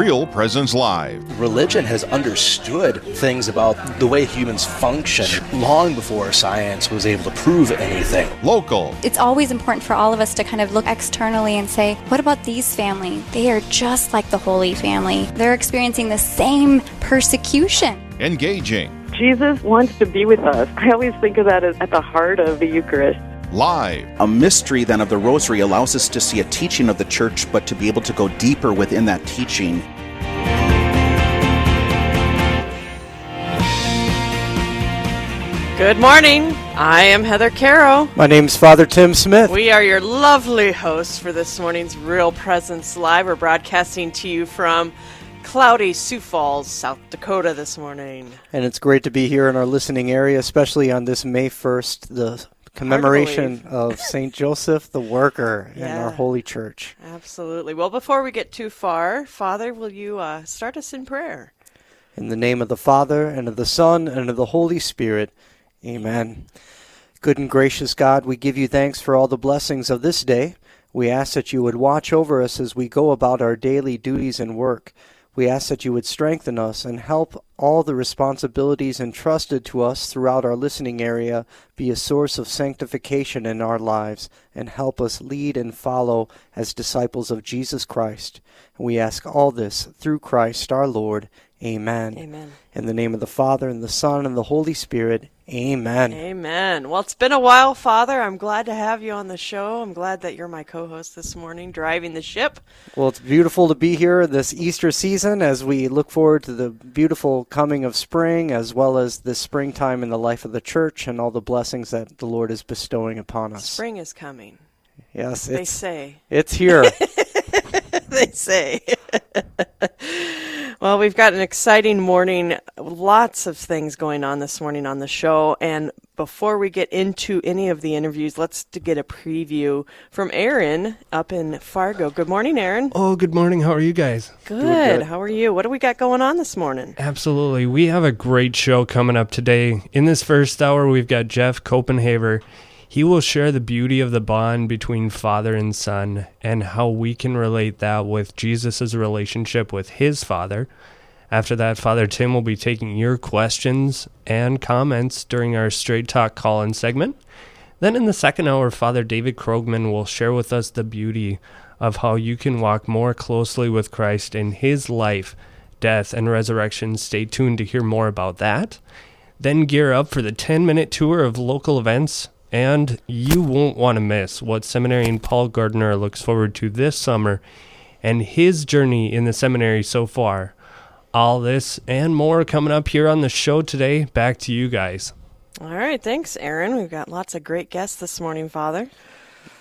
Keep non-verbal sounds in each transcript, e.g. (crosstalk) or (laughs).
Real Presence Live. Religion has understood things about the way humans function long before science was able to prove anything. Local. It's always important for all of us to kind of look externally and say, what about these family? They are just like the Holy Family. They're experiencing the same persecution. Engaging. Jesus wants to be with us. I always think of that as at the heart of the Eucharist. Live. A mystery then of the Rosary allows us to see a teaching of the Church, but to be able to go deeper within that teaching. Good morning. I am Heather Caro. My name's Father Tim Smith. We are your lovely hosts for this morning's Real Presence Live. We're broadcasting to you from cloudy Sioux Falls, South Dakota this morning. And it's great to be here in our listening area, especially on this May 1st, the commemoration of St. Joseph the Worker Yeah. (laughs) in our holy church. Absolutely. Well, before we get too far, Father, will you uh, start us in prayer? In the name of the Father, and of the Son, and of the Holy Spirit. Amen. Good and gracious God, we give you thanks for all the blessings of this day. We ask that you would watch over us as we go about our daily duties and work. We ask that you would strengthen us and help all the responsibilities entrusted to us throughout our listening area be a source of sanctification in our lives and help us lead and follow as disciples of Jesus Christ. And we ask all this through Christ our Lord. Amen. Amen. In the name of the Father, and the Son, and the Holy Spirit. Amen. Amen. Well, it's been a while, Father. I'm glad to have you on the show. I'm glad that you're my co host this morning, driving the ship. Well, it's beautiful to be here this Easter season as we look forward to the beautiful coming of spring, as well as this springtime in the life of the church and all the blessings that the Lord is bestowing upon us. Spring is coming. Yes, They say. it's here. (laughs) they say. (laughs) well, we've got an exciting morning. Lots of things going on this morning on the show. And before we get into any of the interviews, let's get a preview from Aaron up in Fargo. Good morning, Aaron. Oh, good morning. How are you guys? Good. How are you? What do we got going on this morning? Absolutely. We have a great show coming up today. In this first hour, we've got Jeff Copenhaver. He will share the beauty of the bond between father and son and how we can relate that with Jesus' relationship with his father. After that, Father Tim will be taking your questions and comments during our Straight Talk call in segment. Then in the second hour, Father David Krogman will share with us the beauty of how you can walk more closely with Christ in his life, death, and resurrection. Stay tuned to hear more about that. Then gear up for the 10 minute tour of local events, and you won't want to miss what seminarian Paul Gardner looks forward to this summer and his journey in the seminary so far. All this and more coming up here on the show today. Back to you guys. All right. Thanks, Aaron. We've got lots of great guests this morning, Father.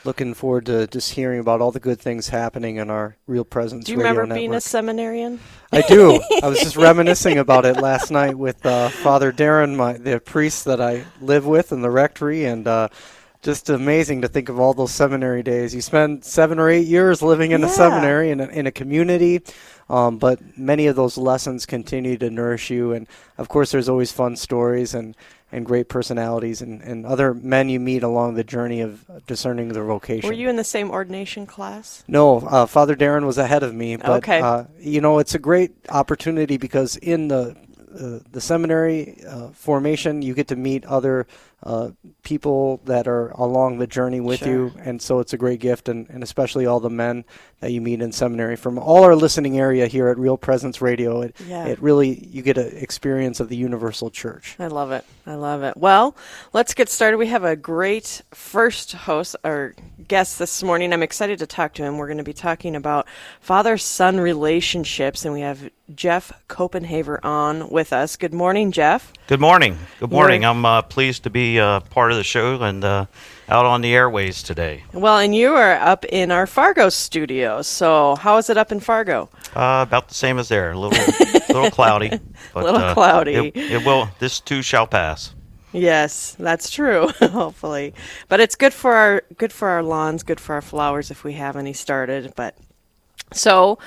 Looking forward to just hearing about all the good things happening in our Real Presence Do you Radio remember being a seminarian? I do. (laughs) I was just reminiscing about it last night with uh, Father Darren, my the priest that I live with in the rectory, and uh, just amazing to think of all those seminary days. You spend seven or eight years living in a seminary in a, in a community, um, but many of those lessons continue to nourish you. And of course, there's always fun stories and. And great personalities and, and other men you meet along the journey of discerning their vocation. Were you in the same ordination class? No, uh, Father Darren was ahead of me, but Okay. uh, you know it's a great opportunity because in the uh, the seminary uh, formation you get to meet other uh, people that are along the journey with Sure. you, and so it's a great gift, and, and especially all the men you meet in seminary from all our listening area here at Real Presence Radio. It Yeah. it really you get an experience of the universal church. I love it. I love it. Well, let's get started. We have a great first host or guest this morning. I'm excited to talk to him. We're going to be talking about father son relationships, and we have Jeff Copenhaver on with us. Good morning, Jeff. Good morning. Good morning. You're- I'm uh, pleased to be uh, part of the show and uh, out on the airways today. Well, and you are up in our Fargo studio. So, how is it up in Fargo? Uh, about the same as there. A little, (laughs) little cloudy. (laughs) But, Little uh, cloudy. It, it will. This too shall pass. Yes, that's true. (laughs) Hopefully, but it's good for our good for our lawns, good for our flowers if we have any started. But so,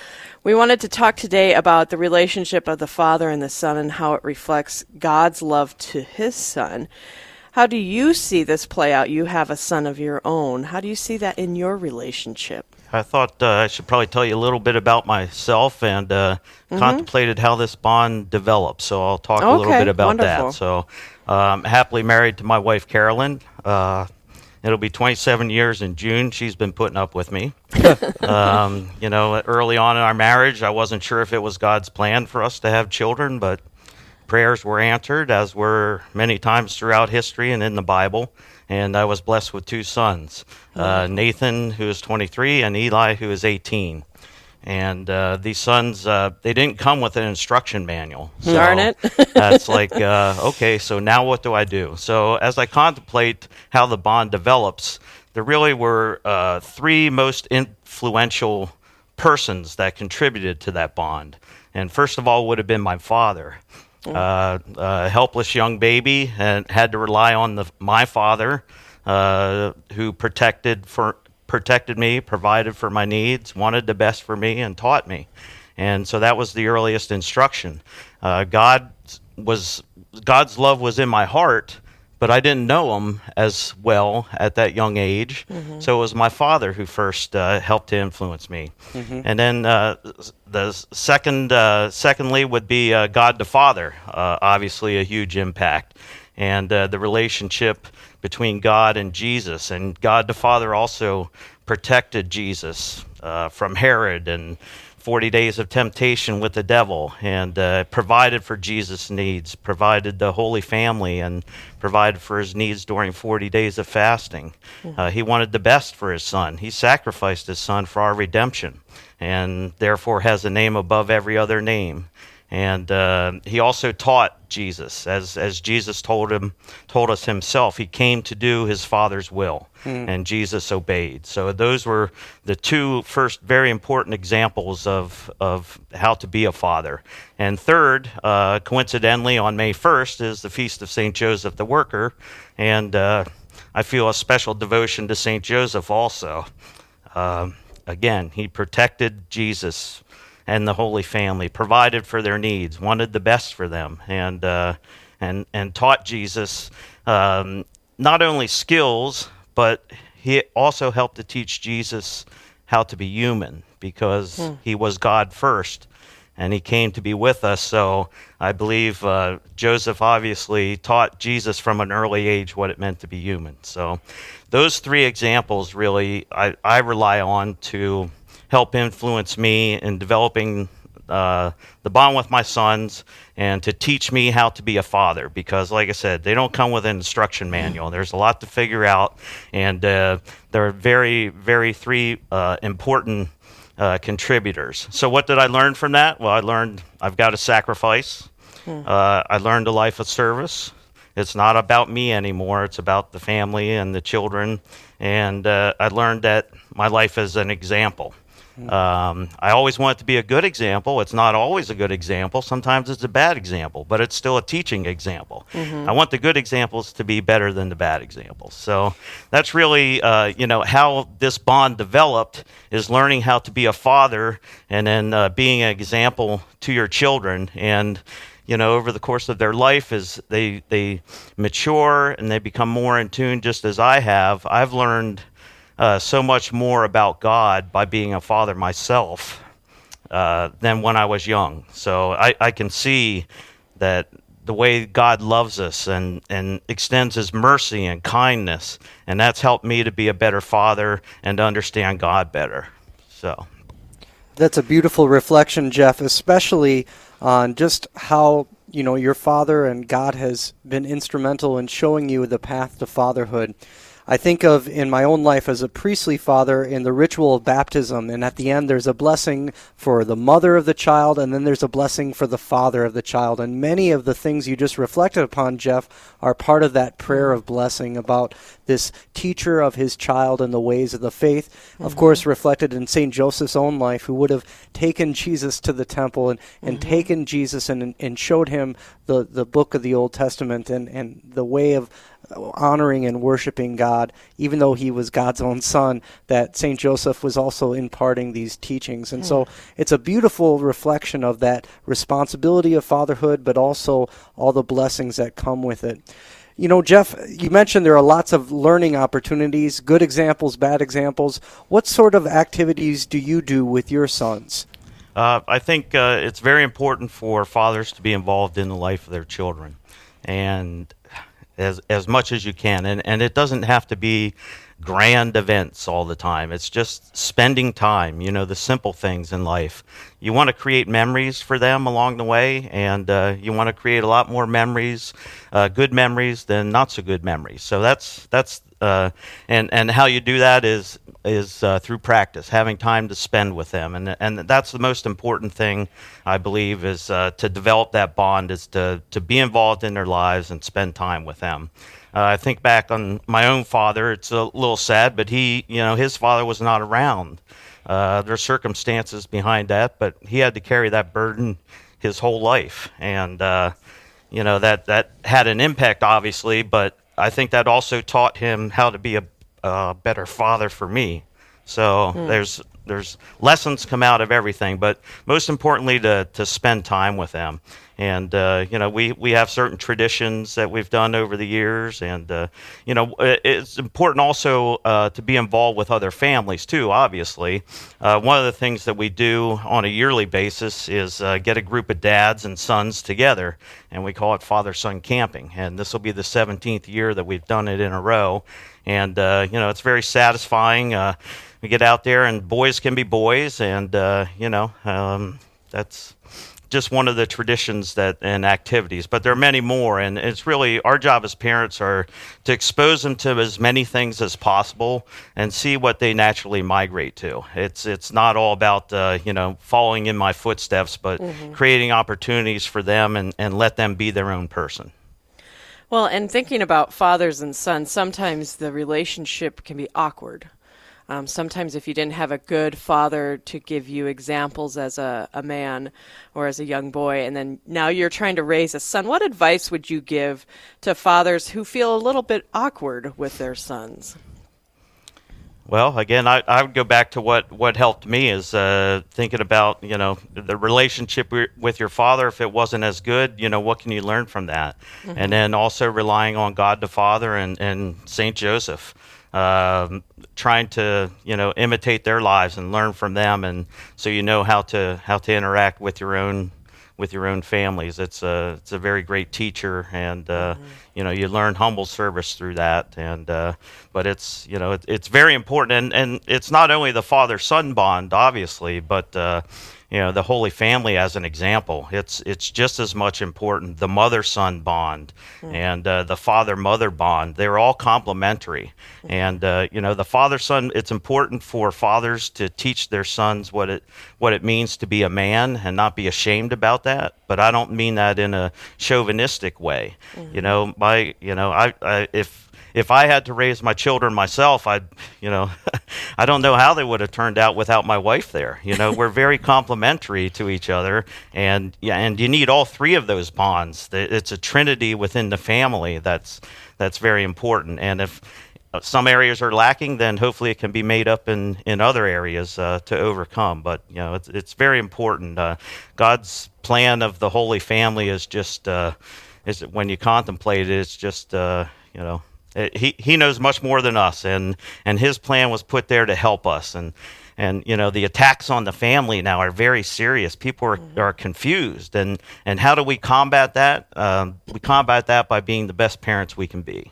we wanted to talk today about the relationship of the Father and the Son and how it reflects God's love to His Son. How do you see this play out? You have a son of your own. How do you see that in your relationship? I thought uh, I should probably tell you a little bit about myself and uh, contemplated how this bond developed. So I'll talk a little bit about wonderful. that. So, um, happily married to my wife Carolyn. Uh, it'll be 27 years in June. She's been putting up with me. (laughs) um, you know, early on in our marriage, I wasn't sure if it was God's plan for us to have children, but prayers were answered, as were many times throughout history and in the Bible. And I was blessed with two sons uh, Nathan, who is 23, and Eli, who is 18. And uh, these sons, uh, they didn't come with an instruction manual. So Darn it. (laughs) (laughs) that's like, uh, okay, so now what do I do? So as I contemplate how the bond develops, there really were uh, three most influential persons that contributed to that bond. And first of all would have been my father. Uh, a helpless young baby and had to rely on the, my father, uh, who protected for protected me, provided for my needs, wanted the best for me, and taught me. And so that was the earliest instruction. Uh, God was God's love was in my heart, but I didn't know Him as well at that young age. So it was my father who first uh, helped to influence me. And then uh, the second, uh, secondly, would be uh, God the Father. Uh, obviously, a huge impact, and uh, the relationship between God and Jesus. And God the Father also protected Jesus uh, from Herod and 40 days of temptation with the devil and uh, provided for Jesus' needs, provided the Holy Family, and provided for his needs during 40 days of fasting. Uh, he wanted the best for his son. He sacrificed his son for our redemption and therefore has a name above every other name. And uh, he also taught Jesus, as, as Jesus told him, told us himself. He came to do his Father's will, and Jesus obeyed. So those were the two first very important examples of of how to be a father. And third, uh, coincidentally, on May first is the feast of Saint Joseph the Worker, and uh, I feel a special devotion to Saint Joseph also. Um, again, he protected Jesus and the Holy Family, provided for their needs, wanted the best for them, and uh, and and taught Jesus um, not only skills, but he also helped to teach Jesus how to be human because he was God first. And he came to be with us. So I believe uh, Joseph obviously taught Jesus from an early age what it meant to be human. So those three examples really I, I rely on to help influence me in developing uh, the bond with my sons and to teach me how to be a father. Because like i said they don't come with an instruction manual. There's a lot to figure out. And uh, there are very very three uh, important uh, contributors. So what did i learn from that? Well i learned i've got to sacrifice. Uh, i learned a life of service. It's not about me anymore. It's about the family and the children. And uh, i learned that my life is an example um, I always want it to be a good example. It's not always a good example. Sometimes it's a bad example, but it's still a teaching example. I want the good examples to be better than the bad examples. So that's really, uh, you know, how this bond developed is learning how to be a father and then uh, being an example to your children. And you know, over the course of their life, as they they mature and they become more in tune, just as I have, I've learned uh, so much more about God by being a father myself uh, than when I was young. So I, I can see that the way God loves us and, and extends his mercy and kindness, and that's helped me to be a better father and to understand God better. So. That's a beautiful reflection, Jeff, especially on just how you know your father and God has been instrumental in showing you the path to fatherhood. I think of in my own life as a priestly father in the ritual of baptism, and at the end there's a blessing for the mother of the child, and then there's a blessing for the father of the child. And many of the things you just reflected upon, Jeff, are part of that prayer of blessing about this teacher of his child and the ways of the faith. Of mm-hmm. course, reflected in St. Joseph's own life, who would have taken Jesus to the temple and, and mm-hmm. taken Jesus and, and showed him the, the book of the Old Testament and, and the way of honoring and worshiping God, even though he was God's own son, that St. Joseph was also imparting these teachings. And so it's a beautiful reflection of that responsibility of fatherhood, but also all the blessings that come with it. You know, Jeff, you mentioned there are lots of learning opportunities, good examples, bad examples. What sort of activities do you do with your sons? Uh, I think uh, it's very important for fathers to be involved in the life of their children, and as as much as you can. And and it doesn't have to be grand events all the time. It's just spending time, you know, the simple things in life. You want to create memories for them along the way, and uh, you want to create a lot more memories, uh, good memories than not so good memories. So that's that's uh, and and how you do that is is uh, through practice, having time to spend with them, and and that's the most important thing I believe is uh, to develop that bond is to to be involved in their lives and spend time with them. Uh, I think back on my own father. It's a little sad, but he, you know, his father was not around. Uh, there are circumstances behind that, but he had to carry that burden his whole life, and uh, you know that that had an impact, obviously. But I think that also taught him how to be a, a better father for me. So Hmm. there's there's lessons come out of everything, but most importantly to to spend time with them. And uh, you know we we have certain traditions that we've done over the years, and uh, you know it- it's important also uh, to be involved with other families too. Obviously, uh, one of the things that we do on a yearly basis is uh, get a group of dads and sons together, and we call it father son camping. And this will be the 17th year that we've done it in a row, and uh, you know it's very satisfying. Uh, we get out there, and boys can be boys, and uh, you know um, that's just one of the traditions that and activities but there are many more. And it's really our job as parents are to expose them to as many things as possible and see what they naturally migrate to. It's it's not all about uh, you know following in my footsteps but creating opportunities for them and, and let them be their own person Well, and thinking about fathers and sons, sometimes the relationship can be awkward. Um, sometimes, if you didn't have a good father to give you examples as a, a man or as a young boy, and then now you're trying to raise a son, what advice would you give to fathers who feel a little bit awkward with their sons? Well, again, I, I would go back to what, what helped me is uh, thinking about you know the relationship with your father. If it wasn't as good, you know what can you learn from that? And then also relying on God the Father and, and Saint Joseph, um, trying to you know imitate their lives and learn from them, and so you know how to how to interact with your own with your own families. It's a it's a very great teacher, and uh, you know you learn humble service through that. And uh, but it's you know it, it's very important, and and it's not only the father son bond, obviously, but uh, you know the Holy Family as an example. It's it's just as much important. The mother son bond and uh, the father mother bond. They're all complementary, and uh, you know the father son. It's important for fathers to teach their sons what it what it means to be a man and not be ashamed about that. But I don't mean that in a chauvinistic way. You know, my you know I, I if if I had to raise my children myself, I'd, you know, (laughs) I don't know how they would have turned out without my wife there. You know, we're very (laughs) complementary to each other, and yeah, and you need all three of those bonds. It's a trinity within the family that's that's very important. And if uh, some areas are lacking, then hopefully it can be made up in, in other areas uh, to overcome. But you know, it's it's very important. Uh, God's plan of the Holy Family is just uh, is when you contemplate it, it's just uh, you know he he knows much more than us, and and his plan was put there to help us. And and you know the attacks on the family now are very serious. People are, are confused, and and how do we combat that? Um, we combat that by being the best parents we can be.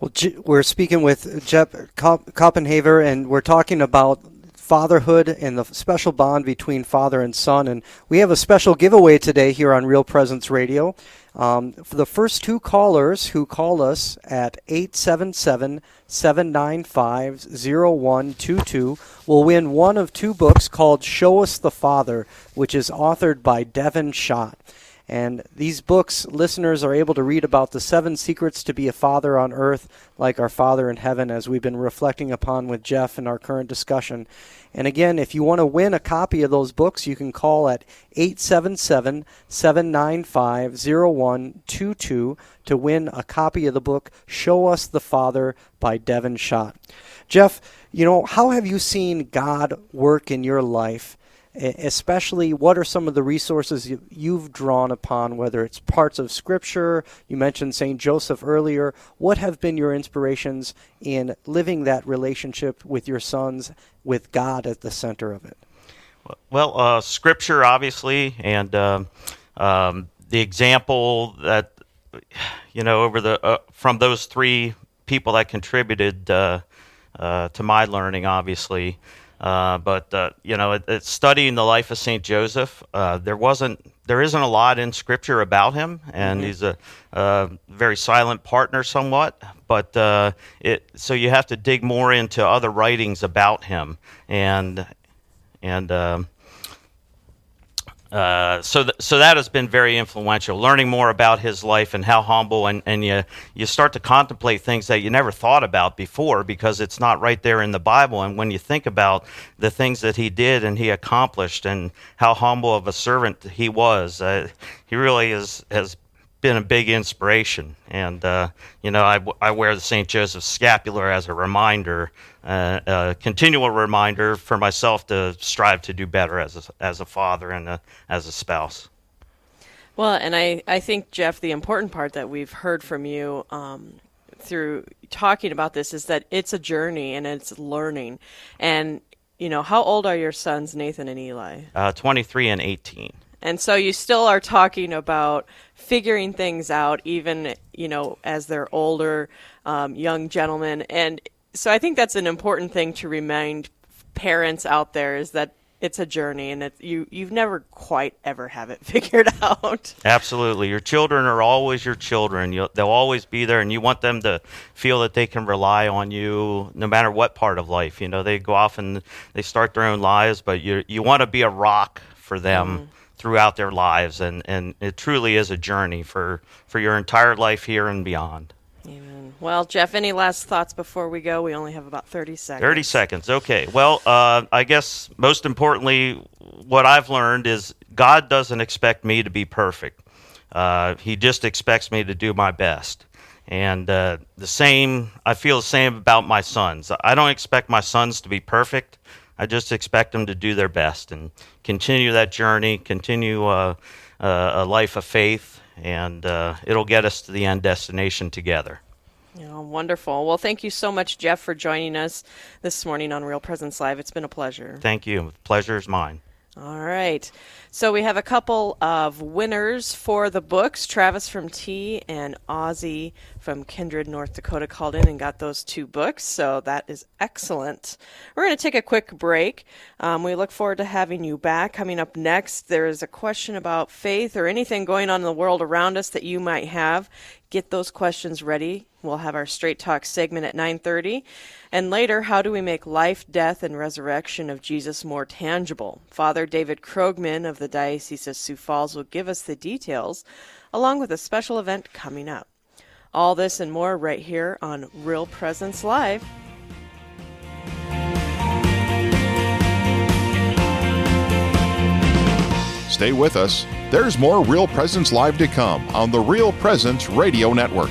Well, J- we're speaking with Jeff Kop- Koppenhaver, and we're talking about fatherhood and the special bond between father and son. And we have a special giveaway today here on Real Presence Radio. Um, the first two callers who call us at 877 795 0122 will win one of two books called Show Us the Father, which is authored by Devin Schadt. And these books, listeners are able to read about the seven secrets to be a father on earth, like our Father in heaven, as we've been reflecting upon with Jeff in our current discussion. And again, if you want to win a copy of those books, you can call at 877 795 0122 to win a copy of the book Show Us the Father by Devin Schadt. Jeff, you know, how have you seen God work in your life Especially, what are some of the resources you, you've drawn upon, whether it's parts of Scripture, you mentioned St. Joseph earlier. What have been your inspirations in living that relationship with your sons, with God at the center of it? Well, uh, scripture, obviously, and um, um, the example that you know over the uh, from those three people that contributed uh, uh, to my learning, obviously. Uh, but uh, you know, it, it's studying the life of Saint Joseph. Uh, there wasn't, there isn't a lot in Scripture about him, and he's a, uh very silent partner, somewhat. But uh, it, so you have to dig more into other writings about him, and and um, uh, so th- so that has been very influential. Learning more about his life and how humble, and, and you you start to contemplate things that you never thought about before because it's not right there in the Bible. And when you think about the things that he did and he accomplished, and how humble of a servant he was, uh, he really is has been a big inspiration. And, uh, you know, I, I wear the St. Joseph scapular as a reminder, uh, a continual reminder for myself to strive to do better as a, as a father and a, as a spouse. Well, and I, I think, Jeff, the important part that we've heard from you um, through talking about this is that it's a journey and it's learning. And, you know, how old are your sons, Nathan and Eli? Uh, 23 and 18. And so you still are talking about figuring things out, even, you know, as they're older, um, young gentlemen. And so I think that's an important thing to remind parents out there is that it's a journey and it, you, you've never quite ever have it (laughs) figured out. Absolutely. Your children are always your children. You'll, they'll always be there, and you want them to feel that they can rely on you no matter what part of life. You know, they go off and they start their own lives, but you, you want to be a rock for them mm-hmm. throughout their lives. And, and it truly is a journey for, for your entire life here and beyond. Amen. Well, Jeff, any last thoughts before we go? We only have about 30 seconds. 30 seconds. Okay. Well, uh, I guess most importantly, what I've learned is God doesn't expect me to be perfect. Uh, he just expects me to do my best. And uh, the same, I feel the same about my sons. I don't expect my sons to be perfect. I just expect them to do their best and continue that journey, continue uh, uh, a life of faith, and uh, it'll get us to the end destination together. Oh, wonderful. Well, thank you so much, Jeff, for joining us this morning on Real Presence Live. It's been a pleasure. Thank you. Pleasure is mine. All right. So we have a couple of winners for the books. Travis from T and Ozzy from Kindred, North Dakota called in and got those two books. So that is excellent. We're going to take a quick break. Um, we look forward to having you back. Coming up next, there is a question about faith or anything going on in the world around us that you might have. Get those questions ready. We'll have our Straight Talk segment at 9:30. And later, how do we make life, death, and resurrection of Jesus more tangible? Father David Krogman of the Diocese of Sioux Falls will give us the details, along with a special event coming up. All this and more right here on Real Presence Live. Stay with us. There's more Real Presence Live to come on the Real Presence Radio Network.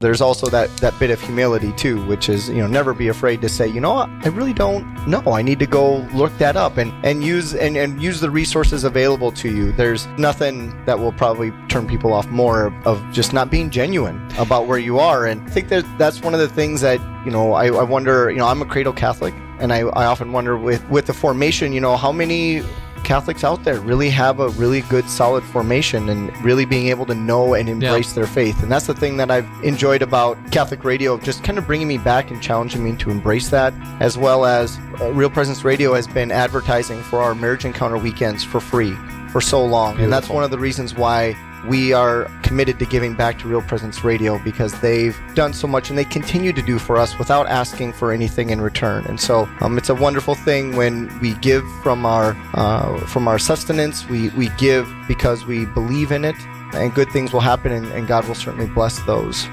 There's also that, that bit of humility too, which is, you know, never be afraid to say, you know what, I really don't know. I need to go look that up and, and use and, and use the resources available to you. There's nothing that will probably turn people off more of just not being genuine about where you are. And I think that that's one of the things that, you know, I, I wonder, you know, I'm a cradle Catholic and I, I often wonder with, with the formation, you know, how many Catholics out there really have a really good, solid formation and really being able to know and embrace their faith. And that's the thing that I've enjoyed about Catholic radio, just kind of bringing me back and challenging me to embrace that, as well as uh, Real Presence Radio has been advertising for our marriage encounter weekends for free for so long. And that's one of the reasons why we are committed to giving back to Real Presence Radio because they've done so much and they continue to do for us without asking for anything in return. And so um, it's a wonderful thing when we give from our uh, from our sustenance. We we give because we believe in it, and good things will happen, and, and God will certainly bless those.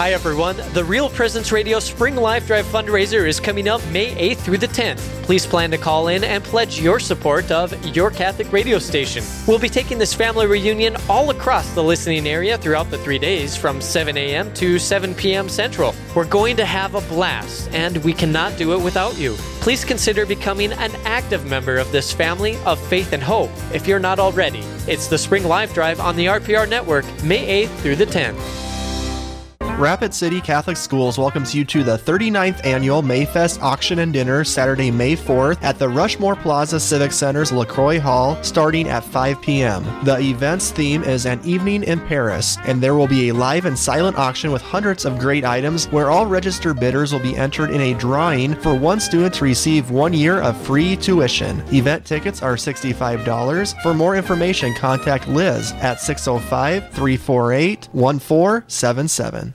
Hi, everyone. The Real Presence Radio Spring Life Drive fundraiser is coming up May 8th through the 10th. Please plan to call in and pledge your support of your Catholic radio station. We'll be taking this family reunion all across the listening area throughout the three days from 7 a.m. to 7 p.m. Central. We're going to have a blast, and we cannot do it without you. Please consider becoming an active member of this family of faith and hope if you're not already. It's the Spring Life Drive on the RPR Network, May 8th through the 10th. Rapid City Catholic Schools welcomes you to the 39th annual Mayfest Auction and Dinner Saturday, May 4th at the Rushmore Plaza Civic Center's LaCroix Hall starting at 5 p.m. The event's theme is An Evening in Paris, and there will be a live and silent auction with hundreds of great items where all registered bidders will be entered in a drawing for one student to receive one year of free tuition. Event tickets are $65. For more information, contact Liz at 605 348 1477.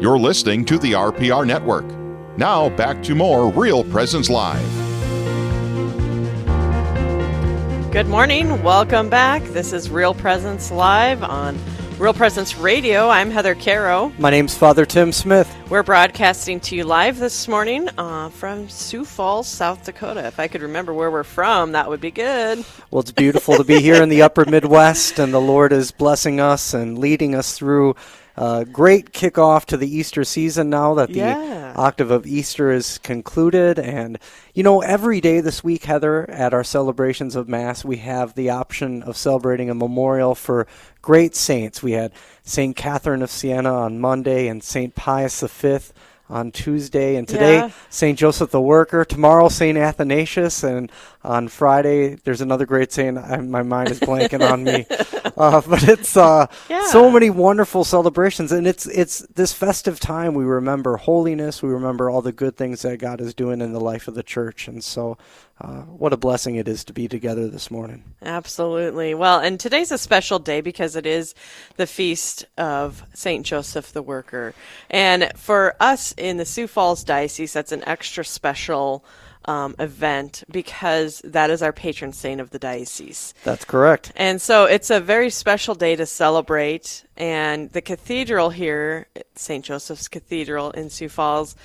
You're listening to the RPR Network. Now back to more Real Presence Live. Good morning. Welcome back. This is Real Presence Live on Real Presence Radio. I'm Heather Caro. My name's Father Tim Smith. We're broadcasting to you live this morning uh, from Sioux Falls, South Dakota. If I could remember where we're from, that would be good. Well, it's beautiful to be here in the upper Midwest, and the Lord is blessing us and leading us through uh, great kickoff to the Easter season now that the Yeah. octave of Easter is concluded. And, you know, every day this week, Heather, at our celebrations of Mass, we have the option of celebrating a memorial for great saints. We had St. Catherine of Siena on Monday and St. Pius V on Tuesday, and today Yeah. St. Joseph the Worker. Tomorrow, St. Athanasius, and on Friday there's another great saint. I, my mind is blanking on me, uh, (laughs) but it's uh, so many wonderful celebrations, and it's it's this festive time. We remember holiness. We remember all the good things that God is doing in the life of the church, and so. Uh, what a blessing it is to be together this morning. Absolutely. Well, and today's a special day because it is the feast of St. Joseph the Worker. And for us in the Sioux Falls Diocese, that's an extra special um, event because that is our patron saint of the diocese. That's correct. And so it's a very special day to celebrate. And the cathedral here, St. Joseph's Cathedral in Sioux Falls,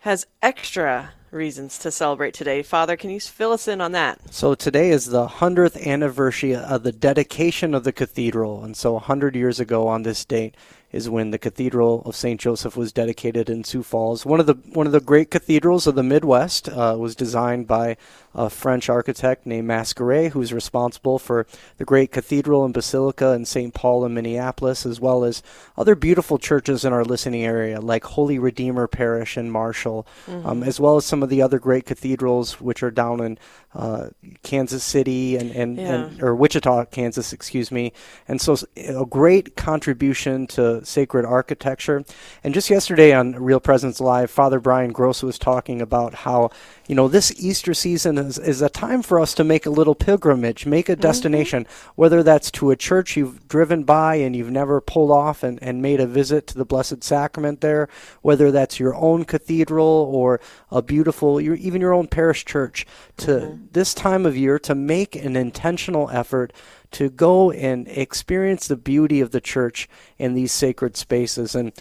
has extra reasons to celebrate today. Father, can you fill us in on that? So today is the 100th anniversary of the dedication of the cathedral. And so 100 years ago on this date is when the Cathedral of St. Joseph was dedicated in Sioux Falls. One of the one of the great cathedrals of the Midwest uh, was designed by a French architect named Masqueray, who's responsible for the great cathedral and basilica in St. Paul in Minneapolis, as well as other beautiful churches in our listening area, like Holy Redeemer Parish in Marshall, um, Mhm. as well as some of the other great cathedrals which are down in uh, Kansas City and, and, and or Wichita, Kansas, excuse me. And so a great contribution to sacred architecture. And just yesterday on Real Presence Live, Father Brian Gross was talking about how, you know, this Easter season is, is a time for us to make a little pilgrimage, make a mm-hmm. destination, whether that's to a church you've driven by and you've never pulled off and, and made a visit to the Blessed Sacrament there, whether that's your own cathedral or a beautiful, your, even your own parish church, to mm-hmm. this time of year to make an intentional effort to go and experience the beauty of the church in these sacred spaces. And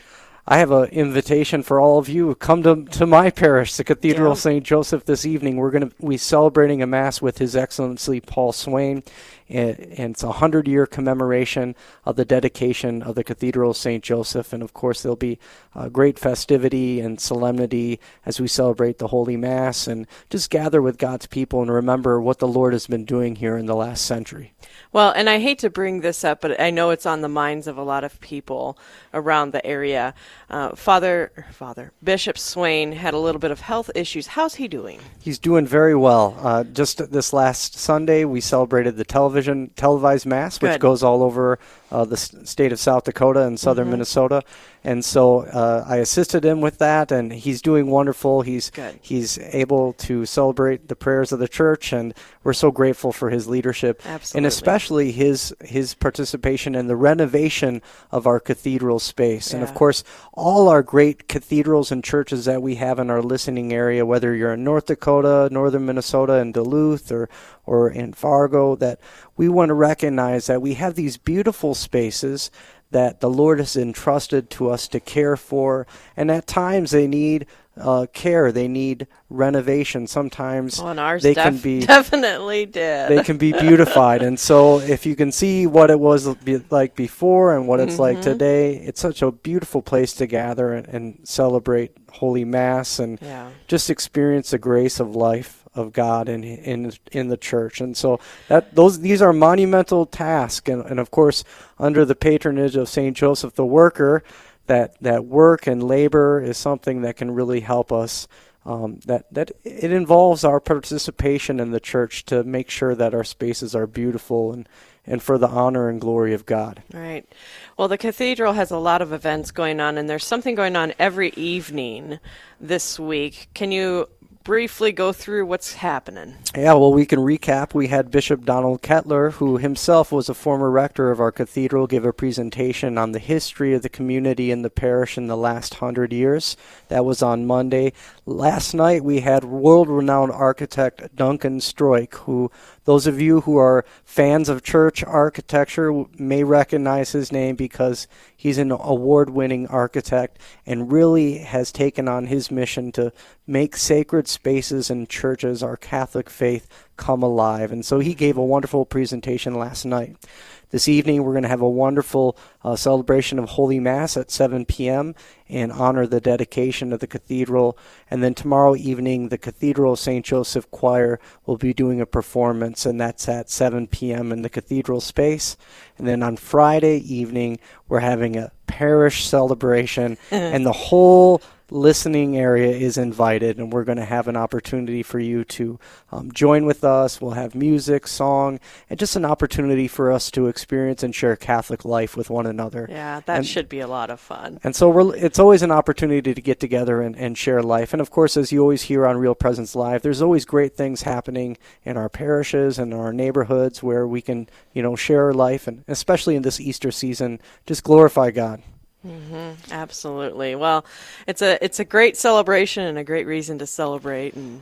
I have an invitation for all of you. Come to, to my parish, the Cathedral of St. Joseph, this evening. We're going to we celebrating a mass with His Excellency Paul Swain, and, and it's a hundred year commemoration of the dedication of the Cathedral of St. Joseph. And of course, there'll be uh, great festivity and solemnity as we celebrate the Holy Mass and just gather with God's people and remember what the Lord has been doing here in the last century. Well, and I hate to bring this up, but I know it's on the minds of a lot of people around the area. Uh, Father, Father Bishop Swain had a little bit of health issues. How's he doing? He's doing very well. Uh, just this last Sunday, we celebrated the television televised mass, which Good. goes all over uh, the state of South Dakota and southern Mhm. Minnesota, and so uh, I assisted him with that, and he's doing wonderful. He's Good. he's able to celebrate the prayers of the church, and we're so grateful for his leadership, and especially his his participation in the renovation of our cathedral space, and of course all our great cathedrals and churches that we have in our listening area, whether you're in North Dakota, northern Minnesota, in Duluth, or or in Fargo, that we want to recognize that we have these beautiful spaces that the Lord has entrusted to us to care for, and at times they need uh, care, they need renovation. Sometimes Well, ours they def- can be (laughs) definitely did. they can be beautified. and so, if you can see what it was be- like before and what it's like Mhm. today, it's such a beautiful place to gather and, and celebrate Holy Mass and Yeah. just experience the grace of life of God in in in the church. And so that those these are monumental tasks, and, and of course, under the patronage of Saint Joseph the Worker, that that work and labor is something that can really help us. Um, that that it involves our participation in the church to make sure that our spaces are beautiful and and for the honor and glory of God. Right. Well, the cathedral has a lot of events going on, and there's something going on every evening this week. Can you briefly go through what's happening? Yeah, well, we can recap. We had Bishop Donald Kettler, who himself was a former rector of our cathedral, give a presentation on the history of the community and the parish in the last hundred years. That was on Monday. Last night, we had world renowned architect Duncan Stroik, who those of you who are fans of church architecture may recognize his name because he's an award winning architect and really has taken on his mission to make sacred spaces and churches, our Catholic faith, come alive. And so he gave a wonderful presentation last night. This evening, we're going to have a wonderful uh, celebration of Holy Mass at 7 p.m. and honor the dedication of the cathedral. And then tomorrow evening, the Cathedral St. Joseph Choir will be doing a performance, and that's at 7 p.m. in the cathedral space. And then on Friday evening, we're having a parish celebration, (laughs) and the whole listening area is invited, and we're going to have an opportunity for you to um, join with us. We'll have music, song, and just an opportunity for us to experience and share Catholic life with one another. Yeah, that And- should be a lot of fun. and so we're, it's always an opportunity to get together and, and share life. And of course, as you always hear on Real Presence Live, there's always great things happening in our parishes and our neighborhoods where we can, you know, share our life and especially in this Easter season, just glorify God. Hmm Absolutely. Well, it's a it's a great celebration and a great reason to celebrate, and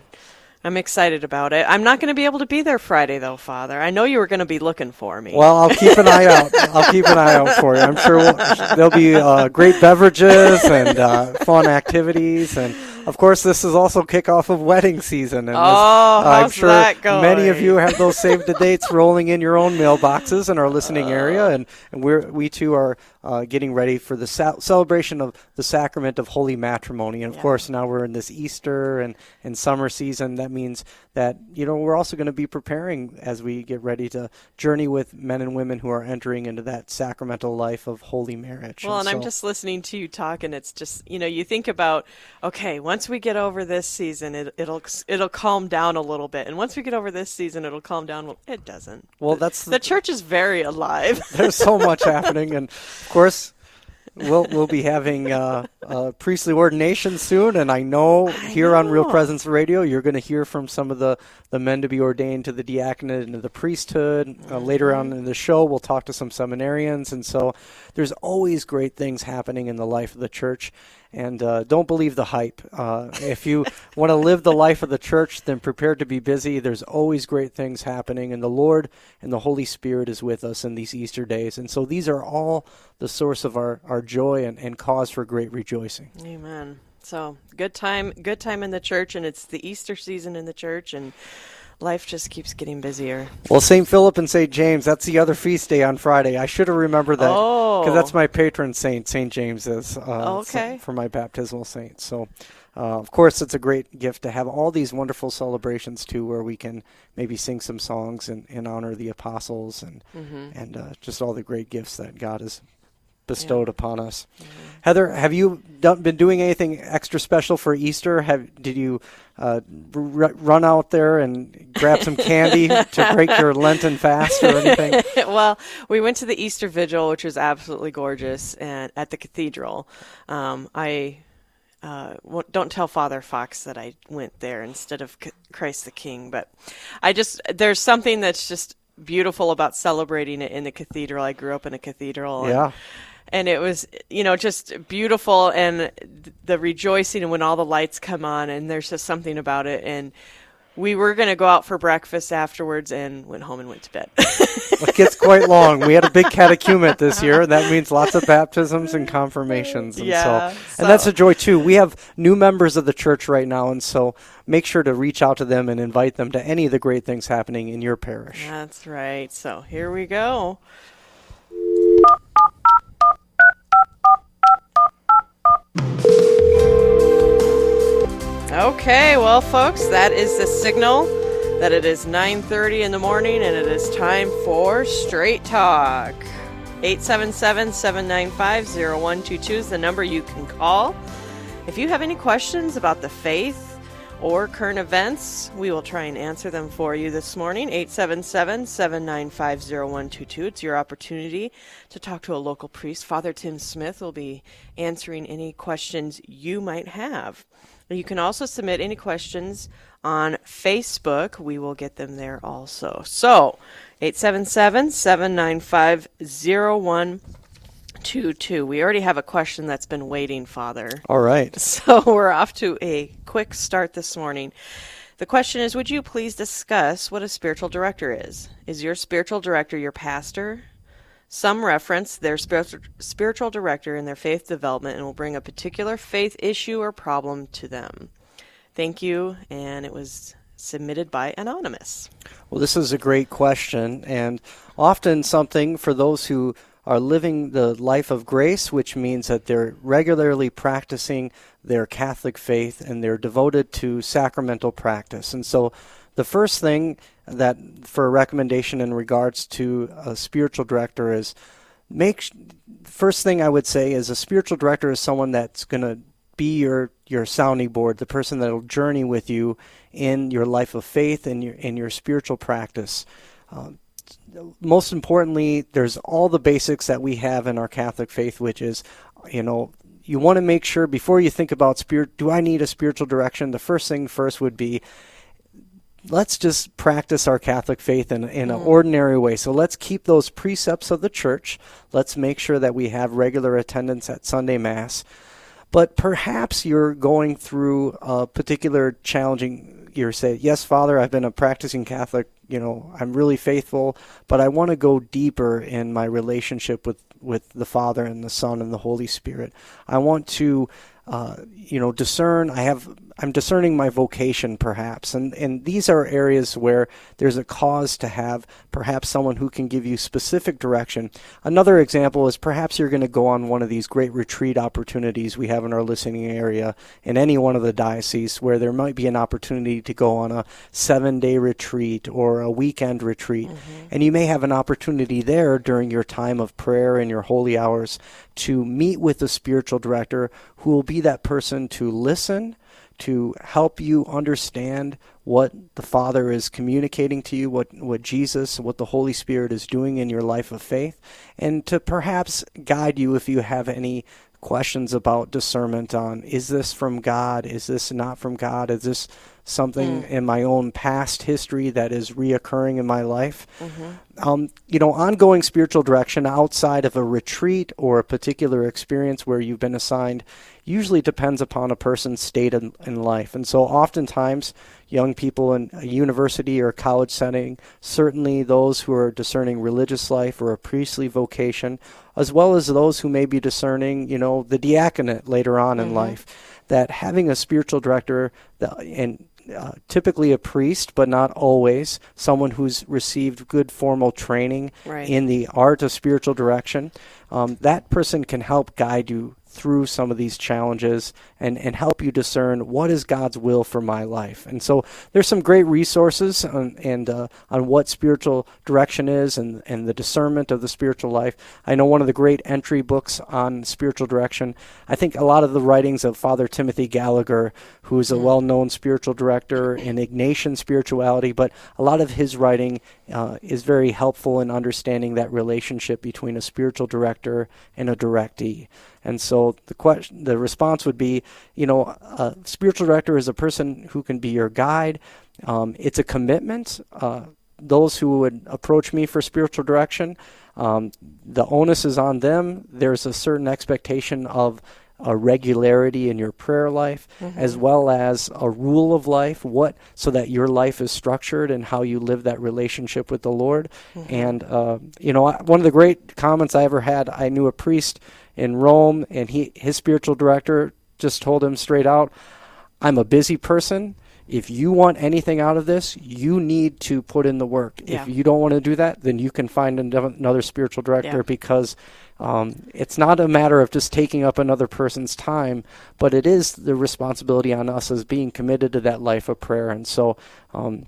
I'm excited about it. I'm not going to be able to be there Friday though, Father. I know you were going to be looking for me. Well, I'll keep an eye out. (laughs) I'll keep an eye out for you. I'm sure we'll, there'll be uh, great beverages and uh, fun activities, and of course, this is also kickoff of wedding season. And Oh, I'm sure many of you have those save the dates rolling in your own mailboxes in our listening area, (laughs) and, and we're we too are uh, getting ready for the sa- celebration of the sacrament of holy matrimony. And of course, now we're in this Easter and, and summer season. That means that you know we're also going to be preparing as we get ready to journey with men and women who are entering into that sacramental life of holy marriage. Well, and I'm just listening to you talk, and it's just you know you think about okay, once we get over this season, it, it'll it'll calm down a little bit, and once we get over this season, it'll calm down. Well, it doesn't. Well, that's the church is very alive. (laughs) There's so much (laughs) happening, and course, we'll we'll be having uh, uh, priestly ordination soon. And I know (laughs) here on Real. Presence Radio, you're going to hear from some of the the men to be ordained to the diaconate and to the priesthood. Uh, later on in the show, we'll talk to some seminarians, and so there's always great things happening in the life of the church. And uh, don't believe the hype. Uh, if you want to live the life of the church, then prepare to be busy. There's always great things happening, and the Lord and the Holy Spirit is with us in these Easter days. And so these are all the source of our, our joy and, and cause for great rejoicing. Amen. So good time, good time in the church, and it's the Easter season in the church, and life just keeps getting busier. Well, St. Philip and St. James, that's the other feast day on Friday. I should have remembered that because Oh. that's my patron saint, St. James is uh, Okay. for my baptismal saint. So, uh, of course, it's a great gift to have all these wonderful celebrations too, where we can maybe sing some songs and, and honor the apostles and Mhm. and uh, just all the great gifts that God has bestowed upon us. Heather, have you done, been doing anything extra special for Easter? Have did you uh, r- run out there and grab some candy (laughs) to break your Lenten fast or anything? (laughs) well, we went to the Easter Vigil, which was absolutely gorgeous, and at the cathedral. Um, I uh, don't tell Father Fox that I went there instead of C- Christ the King, but I just there's something that's just beautiful about celebrating it in the cathedral. I grew up in a cathedral. Yeah. and it was you know just beautiful and the rejoicing and when all the lights come on and there's just something about it and we were going to go out for breakfast afterwards and went home and went to bed it gets quite (laughs) long. We had a big catechumenate this year, and that means lots of baptisms and confirmations. And Yeah, so, and that's a joy too. We have new members of the church right now, and so make sure to reach out to them and invite them to any of the great things happening in your parish. that's right so here we go Okay, well, folks, that is the signal that it is 9:30 in the morning and it is time for Straight Talk. 877-795-0122 is the number you can call. If you have any questions about the faith or current events, we will try and answer them for you this morning. 877-795-0122. It's your opportunity to talk to a local priest. Father Tim Smith will be answering any questions you might have. You can also submit any questions on Facebook. We will get them there also. So, 877 795 0122. We already have a question that's been waiting, Father. All right. (laughs) So, we're off to a quick start this morning. The question is Would you please discuss what a spiritual director is? Is your spiritual director your pastor? Some reference their spiritual spiritual director in their faith development and will bring a particular faith issue or problem to them. Thank you, and it was submitted by Anonymous. Well, this is a great question, and often something for those who are living the life of grace, which means that they're regularly practicing their Catholic faith and they're devoted to sacramental practice. And so, the first thing that for a recommendation in regards to a spiritual director is make first thing I would say is a spiritual director is someone that's going to be your your sounding board, the person that'll journey with you in your life of faith and your in your spiritual practice. Um, most importantly, there's all the basics that we have in our Catholic faith, which is, you know, you want to make sure before you think about spirit, do I need a spiritual direction? The first thing first would be let's just practice our Catholic faith in, in an Mm. ordinary way. So let's keep those precepts of the church. Let's make sure that we have regular attendance at Sunday Mass. But perhaps you're going through a particular challenging year. saying, yes, Father, I've been a practicing Catholic. You know, I'm really faithful, but I want to go deeper in my relationship with with the Father and the Son and the Holy Spirit. I want to, uh, you know, discern. I have. I'm discerning my vocation, perhaps, and and these are areas where there's a cause to have perhaps someone who can give you specific direction. Another example is perhaps you're going to go on one of these great retreat opportunities we have in our listening area in any one of the dioceses where there might be an opportunity to go on a seven day retreat or a weekend retreat. Mm-hmm. And you may have an opportunity there during your time of prayer and your holy hours to meet with a spiritual director who will be that person to listen, to help you understand what the Father is communicating to you, what, what Jesus, what the Holy Spirit is doing in your life of faith, and to perhaps guide you if you have any questions about discernment on is this from God? Is this not from God? Is this something Mm. in my own past history that is reoccurring in my life? Mhm. um, you know, ongoing spiritual direction outside of a retreat or a particular experience where you've been assigned usually depends upon a person's state in, in life. And so oftentimes, young people in a university or college setting, certainly those who are discerning religious life or a priestly vocation, as well as those who may be discerning, you know, the diaconate later on in Mhm. life, that having a spiritual director that, and uh, typically a priest, but not always, someone who's received good formal training Right. in the art of spiritual direction. Um, that person can help guide you through some of these challenges and, and help you discern what is God's will for my life. And so there's some great resources on, and uh, on what spiritual direction is and, and the discernment of the spiritual life. I know one of the great entry books on spiritual direction. I think a lot of the writings of Father Timothy Gallagher, who is a Mm. well-known spiritual director in Ignatian spirituality, but a lot of his writing uh, is very helpful in understanding that relationship between a spiritual director and a directee. And so the question, the response would be, you know, a spiritual director is a person who can be your guide. Um, it's a commitment. Uh, those who would approach me for spiritual direction, um, the onus is on them. There's a certain expectation of a regularity in your prayer life Mhm. as well as a rule of life what so that your life is structured and how you live that relationship with the lord Mhm. and uh, you know one of the great comments i ever had i knew a priest in rome and he his spiritual director just told him straight out i'm a busy person if you want anything out of this, you need to put in the work. Yeah. If you don't want to do that, then you can find another spiritual director Yeah. because um, it's not a matter of just taking up another person's time, but it is the responsibility on us as being committed to that life of prayer. And so, um,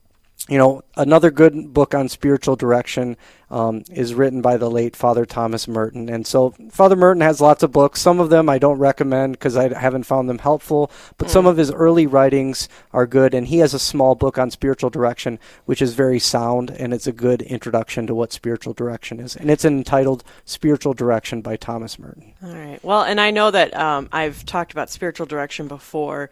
you know, another good book on spiritual direction um, is written by the late Father Thomas Merton. And so, Father Merton has lots of books. Some of them I don't recommend because I haven't found them helpful, but some of his early writings are good. And he has a small book on spiritual direction, which is very sound, and it's a good introduction to what spiritual direction is. And it's entitled Spiritual Direction by Thomas Merton. All right. Well, and I know that um, I've talked about spiritual direction before,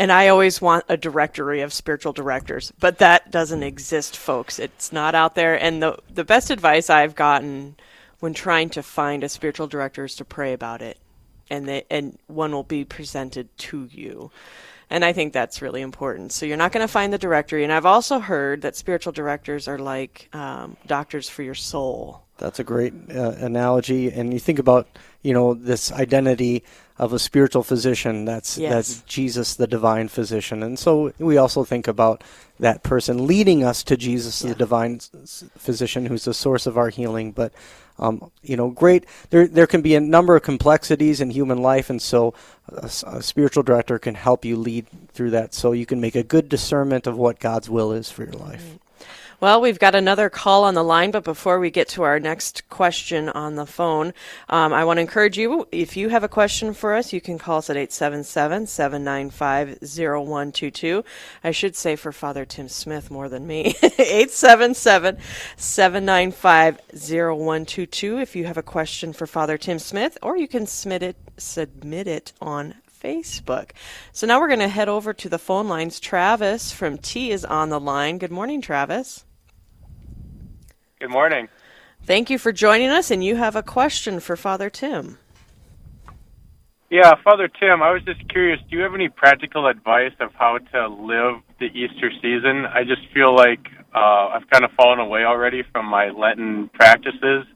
and I always want a directory of spiritual directors, but that doesn't exist, folks. It's not out there. And the the best advice I've gotten when trying to find a spiritual director is to pray about it, and they, and one will be presented to you. And I think that's really important. So you're not going to find the directory. And I've also heard that spiritual directors are like um, doctors for your soul. That's a great uh, analogy, and you think about you know this identity of a spiritual physician. That's Yes. that's Jesus, the divine physician, and so we also think about that person leading us to Jesus, the divine physician, who's the source of our healing. But um, you know, great. There there can be a number of complexities in human life, and so a spiritual director can help you lead through that, so you can make a good discernment of what God's will is for your life. Well, we've got another call on the line, but before we get to our next question on the phone, um, I want to encourage you if you have a question for us, you can call us at 877 795 0122. I should say for Father Tim Smith more than me. (laughs) 877 795 0122 if you have a question for Father Tim Smith, or you can submit it, submit it on Facebook. So now we're going to head over to the phone lines. Travis from T is on the line. Good morning, Travis. Good morning. Thank you for joining us, and you have a question for Father Tim. Yeah, Father Tim, I was just curious, do you have any practical advice of how to live the Easter season? I just feel like uh, I've kind of fallen away already from my Lenten practices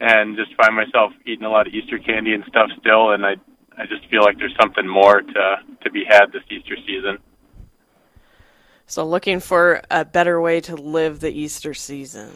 and just find myself eating a lot of Easter candy and stuff still, and I I just feel like there's something more to to be had this Easter season. So, looking for a better way to live the Easter season.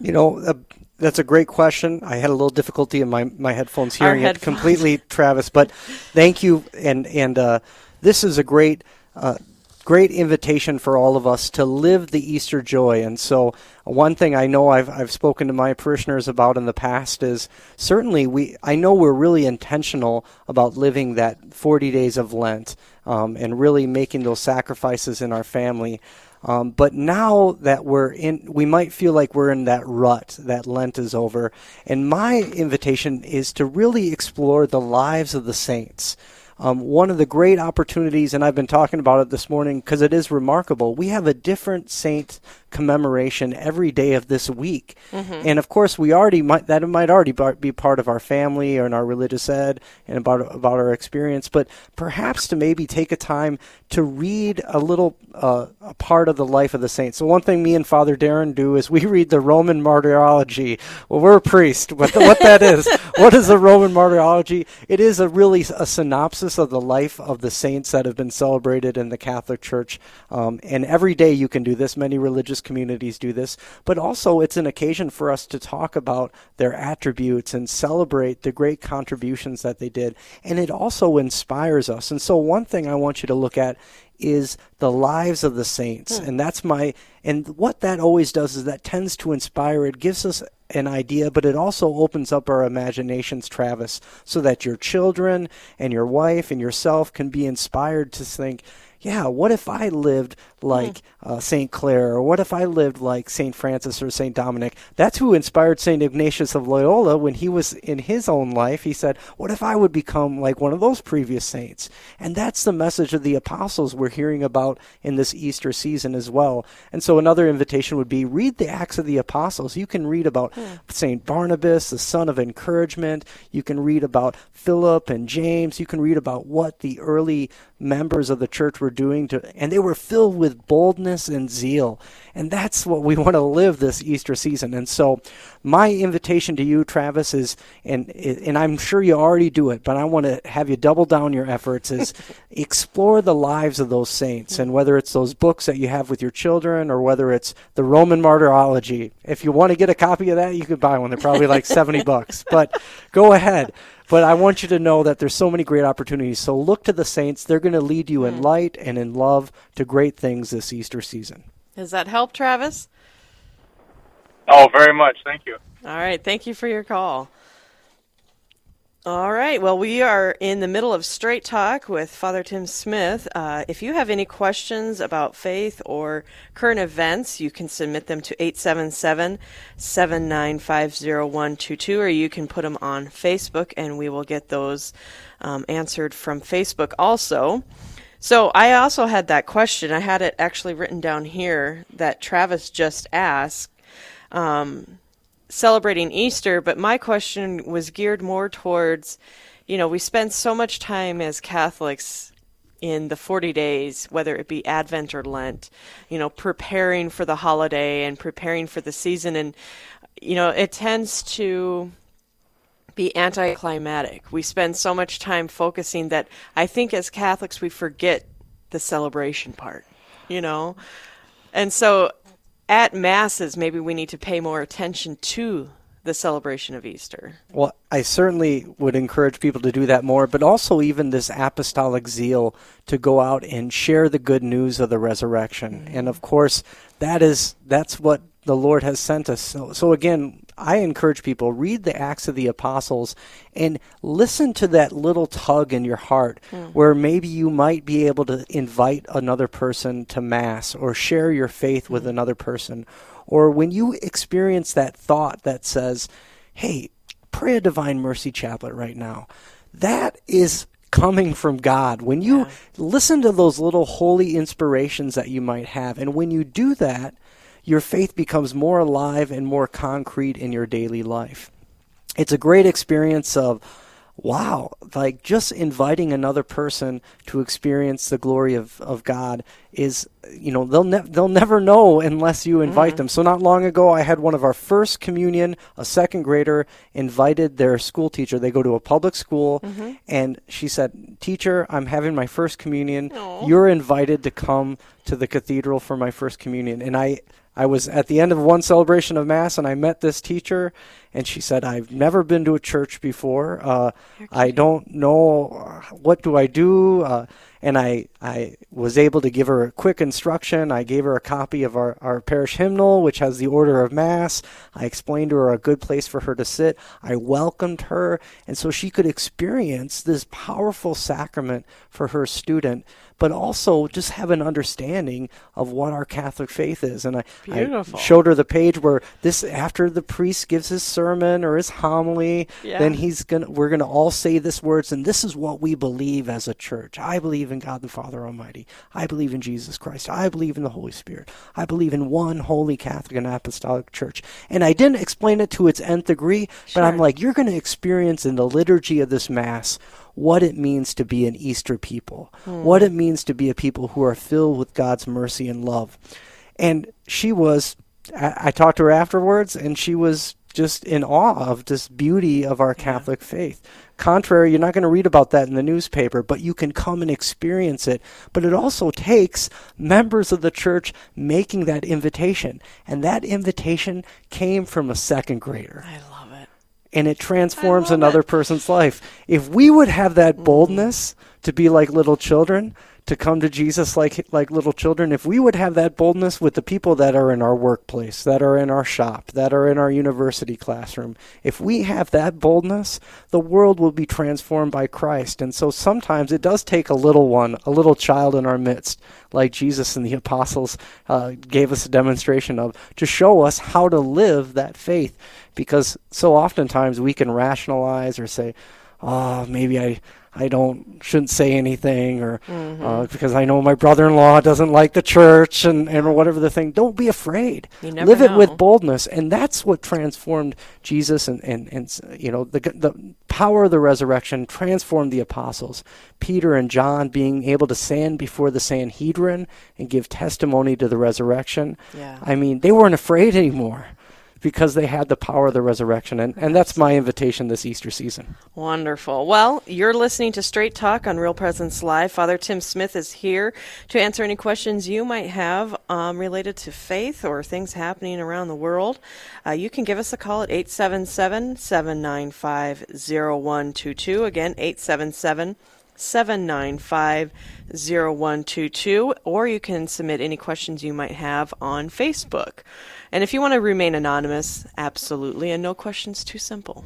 You know, uh, that's a great question. I had a little difficulty in my, my headphones Our hearing it headphones. completely, Travis. But thank you, and and uh, this is a great uh, great invitation for all of us to live the Easter joy. And so, one thing I know I've I've spoken to my parishioners about in the past is certainly we I know we're really intentional about living that 40 days of Lent um, and really making those sacrifices in our family. Um, but now that we're in, we might feel like we're in that rut, that Lent is over. And my invitation is to really explore the lives of the saints. Um, one of the great opportunities, and I've been talking about it this morning because it is remarkable, we have a different saint commemoration every day of this week. Mhm. And of course, we already might, that might already be part of our family or in our religious ed and about, about our experience, but perhaps to maybe take a time to read a little uh, a part of the life of the saints. So one thing me and Father Darren do is we read the Roman Martyrology. Well, we're a priest. What, the, what that is? (laughs) What is the Roman Martyrology? It is a really a synopsis of the life of the saints that have been celebrated in the Catholic Church. Um, and every day you can do this. Many religious communities do this, but also it's an occasion for us to talk about their attributes and celebrate the great contributions that they did. And it also inspires us. And so, one thing I want you to look at is the lives of the saints. Hmm. And that's my, and what that always does is that tends to inspire. It gives us an idea, but it also opens up our imaginations, Travis, so that your children and your wife and yourself can be inspired to think, yeah, what if I lived like uh, St. Clare, or what if I lived like St. Francis or St. Dominic? That's who inspired St. Ignatius of Loyola when he was in his own life. He said, What if I would become like one of those previous saints? And that's the message of the apostles we're hearing about in this Easter season as well. And so another invitation would be read the Acts of the Apostles. You can read about St. Barnabas, the son of encouragement. You can read about Philip and James. You can read about what the early members of the church were doing to and they were filled with boldness and zeal. And that's what we (laughs) want to live this easter season. And so my invitation to you travis is and and i'm sure you already do it but i want to have you double down your efforts is (laughs) explore the lives of those saints. And mm-hmm. whether it's those books that you have with your children or whether it's the roman martyrology. If you want to get a copy of that you could buy one. They're probably like 70 (laughs) bucks. But go ahead but I want you to know that there's so many great opportunities. So look to the saints. They're going to lead you in mm. light and in love to great things this Easter season. Does that help, Travis? Oh, very much. Thank you. All right. Thank you for your call. All right. Well, we are in the middle of Straight Talk with Father Tim Smith. Uh, if you have any questions about faith or current events, you can submit them to 877 795 0122, or you can put them on Facebook and we will get those um, answered from Facebook also. So I also had that question. I had it actually written down here that Travis just asked. Um, celebrating Easter, but my question was geared more towards, you know, we spend so much time as Catholics in the 40 days, whether it be Advent or Lent, you know, preparing for the holiday and preparing for the season. And, you know, it tends to be anticlimactic. We spend so much time focusing that I think as Catholics we forget the celebration part, you know? And so at masses, maybe we need to pay more attention to the celebration of Easter. Well, I certainly would encourage people to do that more, but also even this apostolic zeal to go out and share the good news of the resurrection. Mm-hmm. And of course, that is that's what the Lord has sent us. So, so again, I encourage people read the Acts of the Apostles and listen to that little tug in your heart Mm. where maybe you might be able to invite another person to mass or share your faith with another person or when you experience that thought that says, "Hey, pray a divine mercy chaplet right now." That is coming from God. When you listen to those little holy inspirations that you might have and when you do that, your faith becomes more alive and more concrete in your daily life. It's a great experience of, wow, like just inviting another person to experience the glory of, of God is, you know, they'll, ne- they'll never know unless you invite them. So, not long ago, I had one of our first communion, a second grader, invited their school teacher. They go to a public school, Mhm. and she said, Teacher, I'm having my first communion. You're invited to come to the cathedral for my first communion. And I, I was at the end of one celebration of Mass and I met this teacher, and she said, I've never been to a church before. Uh, I don't know uh, what do I do. Uh, and I, I was able to give her a quick instruction. I gave her a copy of our, our parish hymnal, which has the order of Mass. I explained to her a good place for her to sit. I welcomed her, and so she could experience this powerful sacrament for her student, but also just have an understanding of what our Catholic faith is. And I, I showed her the page where this, after the priest gives his sermon or his homily, Yeah. then he's gonna, we're gonna all say this words, and this is what we believe as a church. I believe in God the Father Almighty. I believe in Jesus Christ. I believe in the Holy Spirit. I believe in one holy Catholic and Apostolic Church. And I didn't explain it to its nth degree, but I'm like, you're going to experience in the liturgy of this Mass what it means to be an Easter people, Hmm. what it means to be a people who are filled with God's mercy and love. And she was, I, I talked to her afterwards, and she was just in awe of this beauty of our Catholic faith. Contrary, you're not going to read about that in the newspaper, but you can come and experience it. But it also takes members of the church making that invitation. And that invitation came from a second grader. I love it. And it transforms another person's life. If we would have that Mm-hmm. boldness to be like little children, to come to Jesus like like little children, if we would have that boldness with the people that are in our workplace, that are in our shop, that are in our university classroom, if we have that boldness, the world will be transformed by Christ. And so sometimes it does take a little one, a little child in our midst, like Jesus and the apostles uh, gave us a demonstration of, to show us how to live that faith. Because so oftentimes we can rationalize or say, oh, maybe I. I don't shouldn't say anything, or Mm-hmm. uh, because I know my brother-in-law doesn't like the church, and, and whatever the thing. Don't be afraid. Live it with boldness, and that's what transformed Jesus, and and, and s- you know the g- the power of the resurrection transformed the apostles. Peter and John being able to stand before the Sanhedrin and give testimony to the resurrection. Yeah. I mean, they weren't afraid anymore because they had the power of the resurrection, and and that's my invitation this Easter season. Wonderful. Well, you're listening to Straight Talk on Real Presence Live. Father Tim Smith is here to answer any questions you might have um, related to faith or things happening around the world. Uh, you can give us a call at 877 795 0122. Again, 877 795 0122. Or you can submit any questions you might have on Facebook. And if you want to remain anonymous, absolutely. And no questions too simple.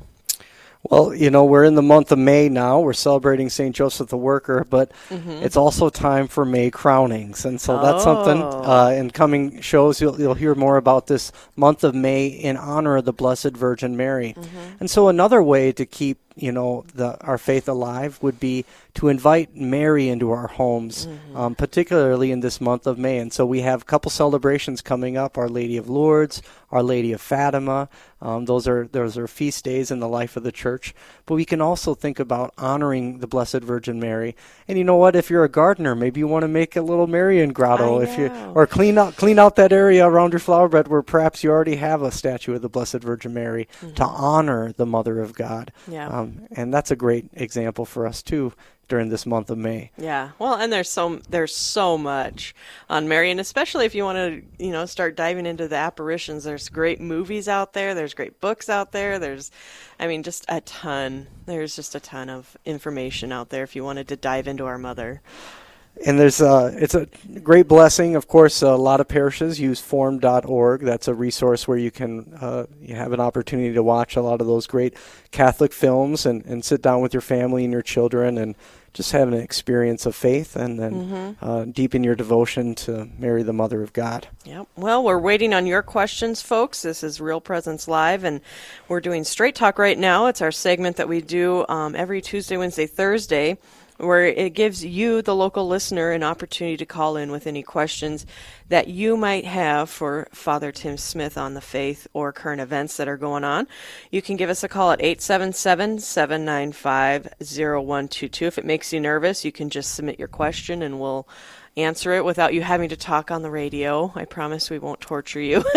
Well, you know, we're in the month of May now. We're celebrating St. Joseph the Worker, but Mhm. it's also time for May crownings. And so that's something Oh. uh, in coming shows you'll, you'll hear more about this month of May in honor of the Blessed Virgin Mary. Mm-hmm. And so another way to keep, you know, the, our faith alive would be to invite Mary into our homes, Mm-hmm. um, particularly in this month of May. And so we have a couple celebrations coming up: Our Lady of Lourdes, Our Lady of Fatima. Um, those are those are feast days in the life of the church. But we can also think about honoring the Blessed Virgin Mary. And you know what? If you're a gardener, maybe you want to make a little Marian grotto. If you or clean out clean out that area around your flower bed where perhaps you already have a statue of the Blessed Virgin Mary to honor the Mother of God. Mm-hmm. Yeah. Um, Um, and that's a great example for us too during this month of May. Yeah, well, and there's so there's so much on Mary, and especially if you want to, you know, start diving into the apparitions. There's great movies out there. There's great books out there. There's, I mean, just a ton. There's just a ton of information out there if you wanted to dive into our mother. And there's uh, it's a great blessing. Of course, a lot of parishes use formed.org. That's a resource where you can uh, you have an opportunity to watch a lot of those great Catholic films and, and sit down with your family and your children and just have an experience of faith and then Mhm. uh, deepen your devotion to Mary, the Mother of God. Yep. Well, we're waiting on your questions, folks. This is Real Presence Live, and we're doing Straight Talk right now. It's our segment that we do um, every Tuesday, Wednesday, Thursday, where it gives you, the local listener, an opportunity to call in with any questions that you might have for Father Tim Smith on the faith or current events that are going on. You can give us a call at 877 795 0122. If it makes you nervous, you can just submit your question and we'll answer it without you having to talk on the radio. I promise we won't torture you. (laughs)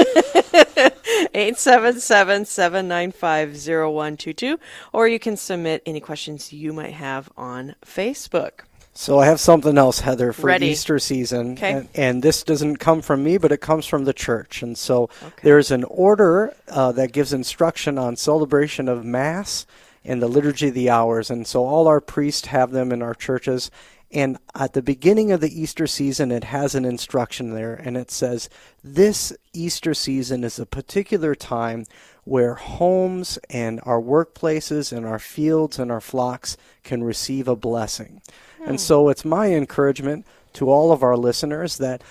877 795 0122. Or you can submit any questions you might have on Facebook. So I have something else, Heather, for Ready. Easter season. Okay. And, and this doesn't come from me, but it comes from the church. And so there's an order uh, that gives instruction on celebration of Mass and the Liturgy of the Hours. And so all our priests have them in our churches. And at the beginning of the Easter season, it has an instruction there, and it says, This Easter season is a particular time where homes and our workplaces and our fields and our flocks can receive a blessing. And hmm. so it's my encouragement to all of our listeners that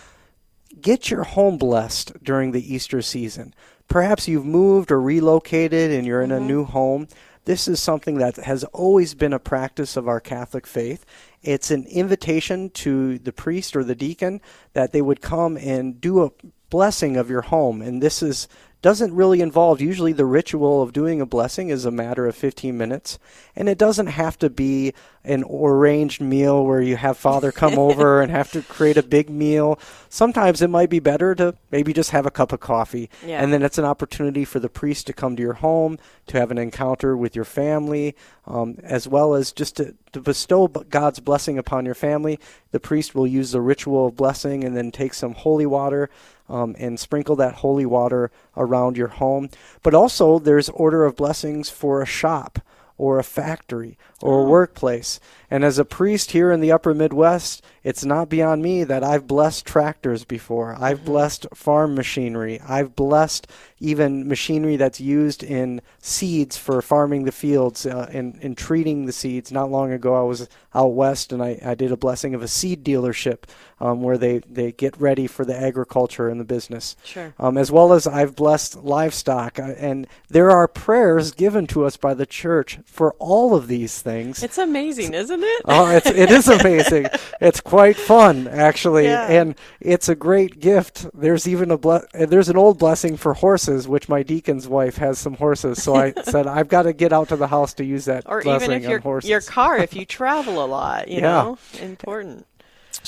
get your home blessed during the Easter season. Perhaps you've moved or relocated and you're in a mm-hmm. new home. This is something that has always been a practice of our Catholic faith. It's an invitation to the priest or the deacon that they would come and do a blessing of your home. And this is doesn't really involve usually the ritual of doing a blessing is a matter of 15 minutes and it doesn't have to be an arranged meal where you have father come (laughs) over and have to create a big meal sometimes it might be better to maybe just have a cup of coffee Yeah. and then it's an opportunity for the priest to come to your home to have an encounter with your family um, as well as just to, to bestow god's blessing upon your family the priest will use the ritual of blessing and then take some holy water um, and sprinkle that holy water around your home. But also, there's order of blessings for a shop or a factory or a oh. workplace. And as a priest here in the upper Midwest, it's not beyond me that I've blessed tractors before. I've blessed farm machinery. I've blessed even machinery that's used in seeds for farming the fields uh, and, and treating the seeds. Not long ago, I was out west and I, I did a blessing of a seed dealership um, where they, they get ready for the agriculture and the business. Sure. Um, as well as I've blessed livestock. Uh, and there are prayers given to us by the church for all of these things. It's amazing, isn't it? Oh, it's, it is amazing. (laughs) It's quite fun, actually, Yeah. and it's a great gift. There's even a ble- uh, there's an old blessing for horses, which my deacon's wife has some horses. So I (laughs) said I've got to get out to the house to use that or even if your your car if you (laughs) travel a lot, you Yeah. know, important.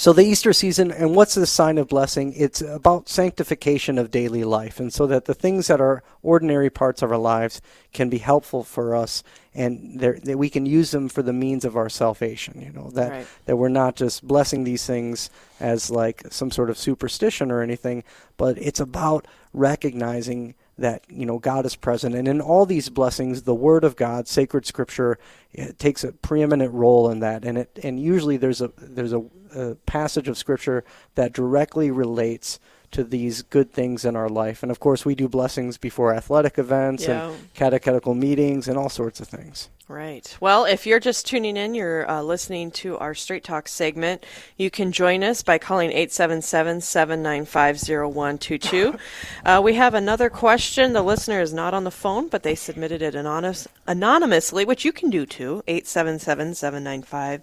So the Easter season, and what's the sign of blessing? It's about sanctification of daily life, and so that the things that are ordinary parts of our lives can be helpful for us, and that we can use them for the means of our salvation. You know that Right. that we're not just blessing these things as like some sort of superstition or anything, but it's about recognizing that you know God is present, and in all these blessings, the Word of God, sacred Scripture, it takes a preeminent role in that, and it and usually there's a there's a, a passage of Scripture that directly relates to these good things in our life, and of course we do blessings before athletic events Yeah. and catechetical meetings and all sorts of things. Right. Well, if you're just tuning in, you're uh, listening to our Straight Talk segment. You can join us by calling 877 795 0122. (laughs) Uh, We have another question. The listener is not on the phone, but they submitted it anonymous, anonymously, which you can do too. 877 795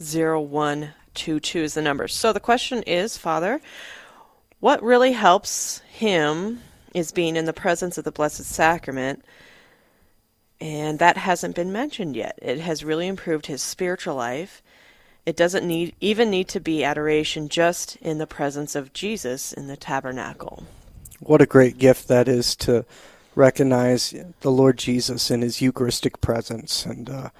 0122 is the number. So the question is, Father, what really helps him is being in the presence of the Blessed Sacrament and that hasn't been mentioned yet. It has really improved his spiritual life. It doesn't need even need to be adoration just in the presence of Jesus in the tabernacle. What a great gift that is to recognize the Lord Jesus in His Eucharistic presence. And uh,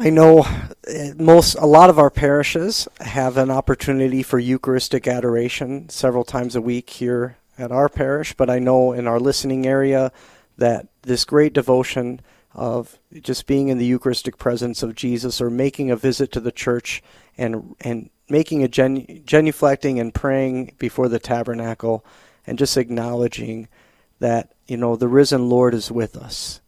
I know uh, most, a lot of our parishes have an opportunity for Eucharistic adoration several times a week here at our parish. But I know in our listening area that this great devotion of just being in the Eucharistic presence of Jesus or making a visit to the church and and making a gen, genuflecting and praying before the tabernacle and just acknowledging that you know the risen Lord is with us.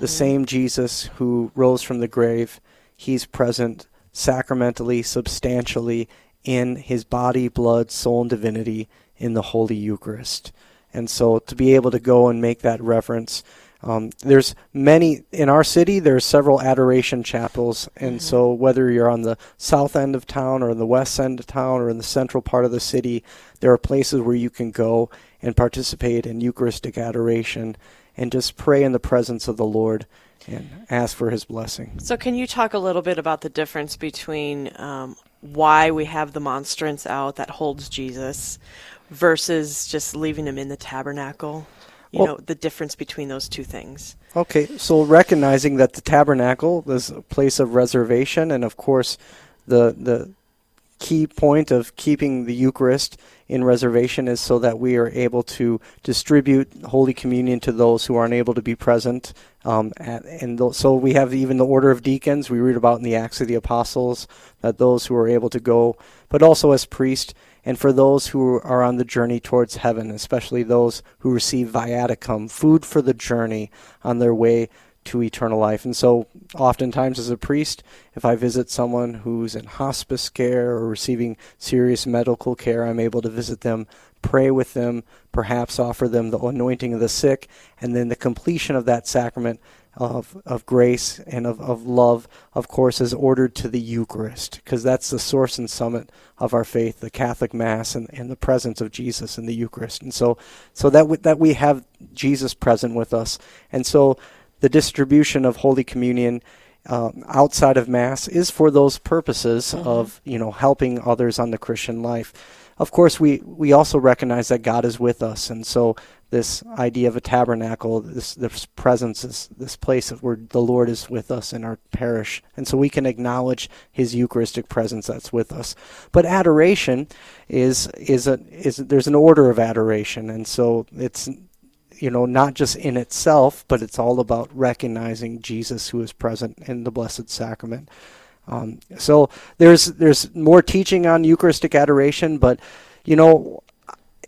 The same Jesus who rose from the grave, he's present sacramentally, substantially in his body, blood, soul, and divinity in the Holy Eucharist. And so to be able to go and make that reference, um, there's many in our city. There are several adoration chapels, and so whether you're on the south end of town or in the west end of town or in the central part of the city, there are places where you can go and participate in Eucharistic adoration and just pray in the presence of the Lord and ask for His blessing. So, can you talk a little bit about the difference between um, why we have the monstrance out that holds Jesus versus just leaving him in the tabernacle? You Well- know, the difference between those two things. Okay, so recognizing that the tabernacle is a place of reservation, and of course, the the key point of keeping the Eucharist in reservation is so that we are able to distribute Holy Communion to those who aren't able to be present. Um, at, and th- so we have even the order of deacons we read about in the Acts of the Apostles that those who are able to go, but also as priests, and for those who are on the journey towards heaven, especially those who receive viaticum, food for the journey on their way to eternal life. And so, oftentimes, as a priest, if I visit someone who's in hospice care or receiving serious medical care, I'm able to visit them, pray with them, perhaps offer them the anointing of the sick, and then the completion of that sacrament of, of grace and of, of love, of course, is ordered to the Eucharist, because that's the source and summit of our faith, the Catholic Mass and, and the presence of Jesus in the Eucharist. And so, so that, w- that we have Jesus present with us. And so the distribution of Holy Communion um, outside of Mass is for those purposes mm-hmm. of, you know, helping others on the Christian life. Of course, we, we also recognize that God is with us. And so this idea of a tabernacle, this this presence, this this place where the Lord is with us in our parish, and so we can acknowledge His Eucharistic presence that's with us. But adoration is is a is there's an order of adoration, and so it's you know not just in itself, but it's all about recognizing Jesus who is present in the Blessed Sacrament. Um, so there's there's more teaching on Eucharistic adoration, but you know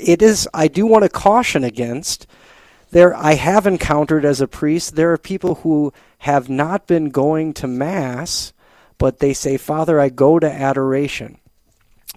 it is I do want to caution against there I have encountered as a priest there are people who have not been going to mass but they say father I go to adoration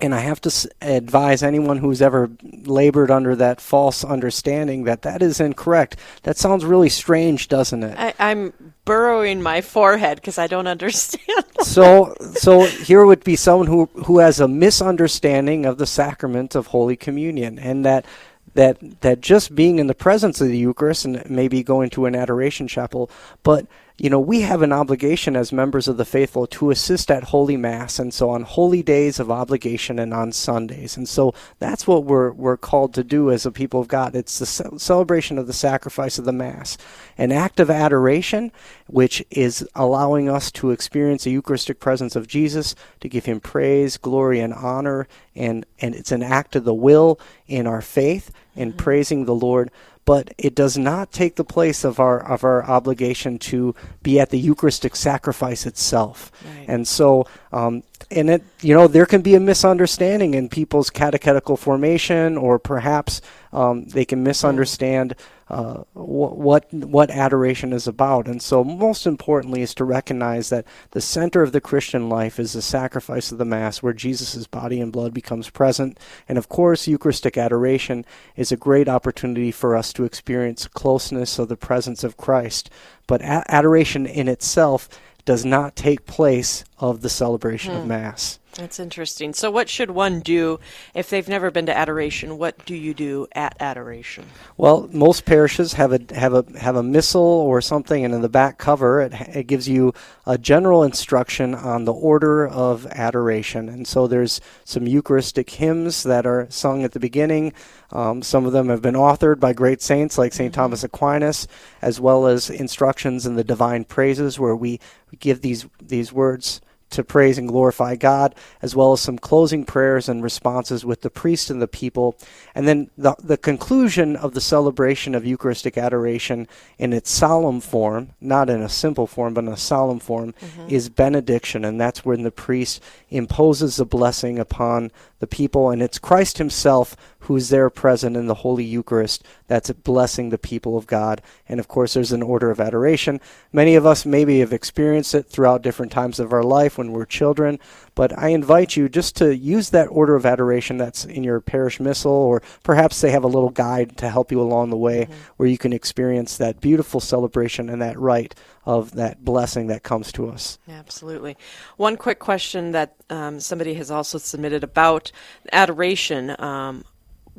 and I have to advise anyone who's ever labored under that false understanding that that is incorrect. That sounds really strange, doesn't it? I, am burrowing my forehead because I don't (laughs) understand. so, so here would be someone who who has a misunderstanding of the sacrament of Holy Communion, and that that that just being in the presence of the Eucharist and maybe going to an adoration chapel, but you know, we have an obligation as members of the faithful to assist at Holy Mass, and so on holy days of obligation and on Sundays. And so that's what we're, we're called to do as a people of God. It's the ce- celebration of the sacrifice of the Mass, an act of adoration, which is allowing us to experience the Eucharistic presence of Jesus, to give him praise, glory, and honor. And, and it's an act of the will in our faith in mm-hmm. praising the Lord but it does not take the place of our of our obligation to be at the Eucharistic sacrifice itself. Right. And so, um, and it you know there can be a misunderstanding in people's catechetical formation, or perhaps um, they can misunderstand uh, what what adoration is about. And so, most importantly, is to recognize that the center of the Christian life is the sacrifice of the Mass, where Jesus' body and blood becomes present. And of course, Eucharistic adoration is a great opportunity for us to experience closeness of the presence of Christ. But a- adoration in itself does not take place of the celebration hmm. of Mass. That's interesting. So, what should one do if they've never been to adoration? What do you do at adoration? Well, most parishes have a have a have a missal or something, and in the back cover, it, it gives you a general instruction on the order of adoration. And so, there's some Eucharistic hymns that are sung at the beginning. Um, some of them have been authored by great saints like St. Mm-hmm. Thomas Aquinas, as well as instructions in the Divine Praises, where we, we give these these words to praise and glorify God, as well as some closing prayers and responses with the priest and the people. And then the, the conclusion of the celebration of Eucharistic adoration in its solemn form, not in a simple form, but in a solemn form, mm-hmm. is benediction. And that's when the priest imposes a blessing upon the people. And it's Christ Himself who is there present in the Holy Eucharist that's blessing the people of God. And of course, there's an order of adoration. Many of us maybe have experienced it throughout different times of our life when we're children, but I invite you just to use that order of adoration that's in your parish missal, or perhaps they have a little guide to help you along the way mm-hmm. where you can experience that beautiful celebration and that rite of that blessing that comes to us. Absolutely. One quick question that um, somebody has also submitted about adoration. Um,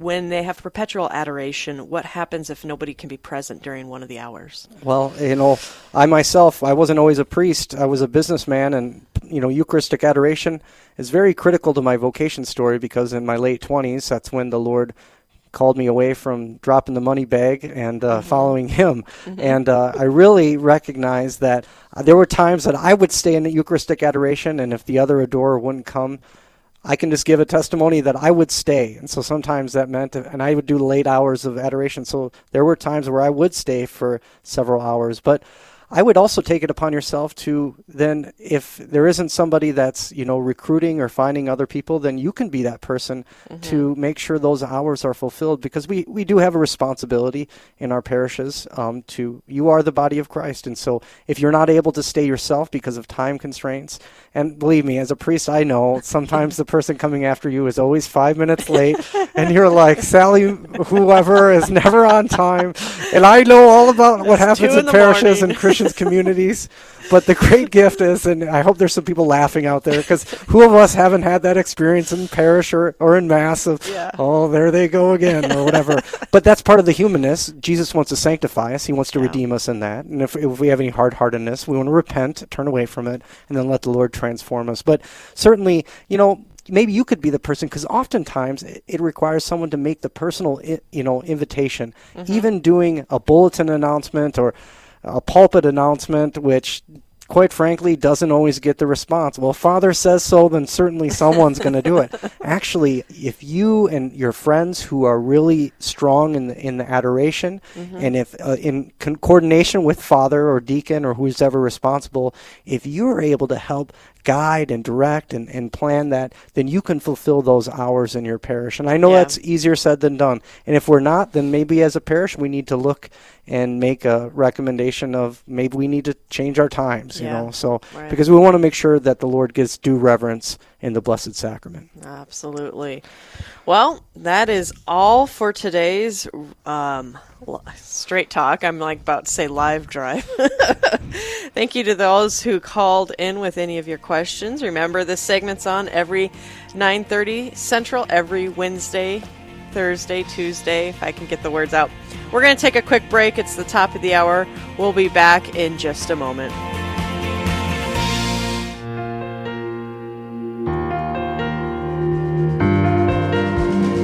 when they have perpetual adoration, what happens if nobody can be present during one of the hours? Well, you know, I myself, I wasn't always a priest. I was a businessman, and you know, Eucharistic adoration is very critical to my vocation story because in my late twenties, that's when the Lord called me away from dropping the money bag and uh, mm-hmm. following Him. Mm-hmm. And uh, I really recognized that uh, there were times that I would stay in the Eucharistic adoration, and if the other adorer wouldn't come, I can just give a testimony that I would stay. And so sometimes that meant, and I would do late hours of adoration. So there were times where I would stay for several hours. But I would also take it upon yourself to then, if there isn't somebody that's you know recruiting or finding other people, then you can be that person Mm-hmm. to make sure those hours are fulfilled because we we do have a responsibility in our parishes um, to you are the body of Christ, and so if you're not able to stay yourself because of time constraints, and believe me, as a priest, I know sometimes the person coming after you is always five minutes late, (laughs) and you're like Sally, whoever is never on time, and I know all about what It's happens in in parishes morning. and (laughs) Christians communities. But the great gift is, and I hope there's some people laughing out there, because who of us haven't had that experience in parish or, or in mass of, Yeah. oh, there they go again, or whatever. but that's part of the humanness. Jesus wants to sanctify us. He wants to redeem us in that. And if, if we have any hard-heartedness, we want to repent, turn away from it, and then let the Lord transform us. But certainly, you know, maybe you could be the person because oftentimes it, it requires someone to make the personal I- you know invitation mm-hmm. even doing a bulletin announcement or a pulpit announcement which quite frankly doesn't always get the response. Well father says so then certainly someone's going to do it. (laughs) Actually if you and your friends who are really strong in the, in the adoration and if uh, in con- coordination with father or deacon or who's ever responsible if you're able to help guide and direct and, and plan that, then you can fulfill those hours in your parish. And I know Yeah. that's easier said than done. And if we're not, then maybe as a parish we need to look and make a recommendation of maybe we need to change our times, you Yeah. know. So Right. because we want to make sure that the Lord gives due reverence in the Blessed Sacrament. Absolutely. Well, that is all for today's um, straight talk. I'm like about to say live drive. (laughs) Thank you to those who called in with any of your questions. Remember, this segment's on every 9:30 Central every Wednesday, Thursday, Tuesday. If I can get the words out. We're going to take a quick break. It's the top of the hour. We'll be back in just a moment.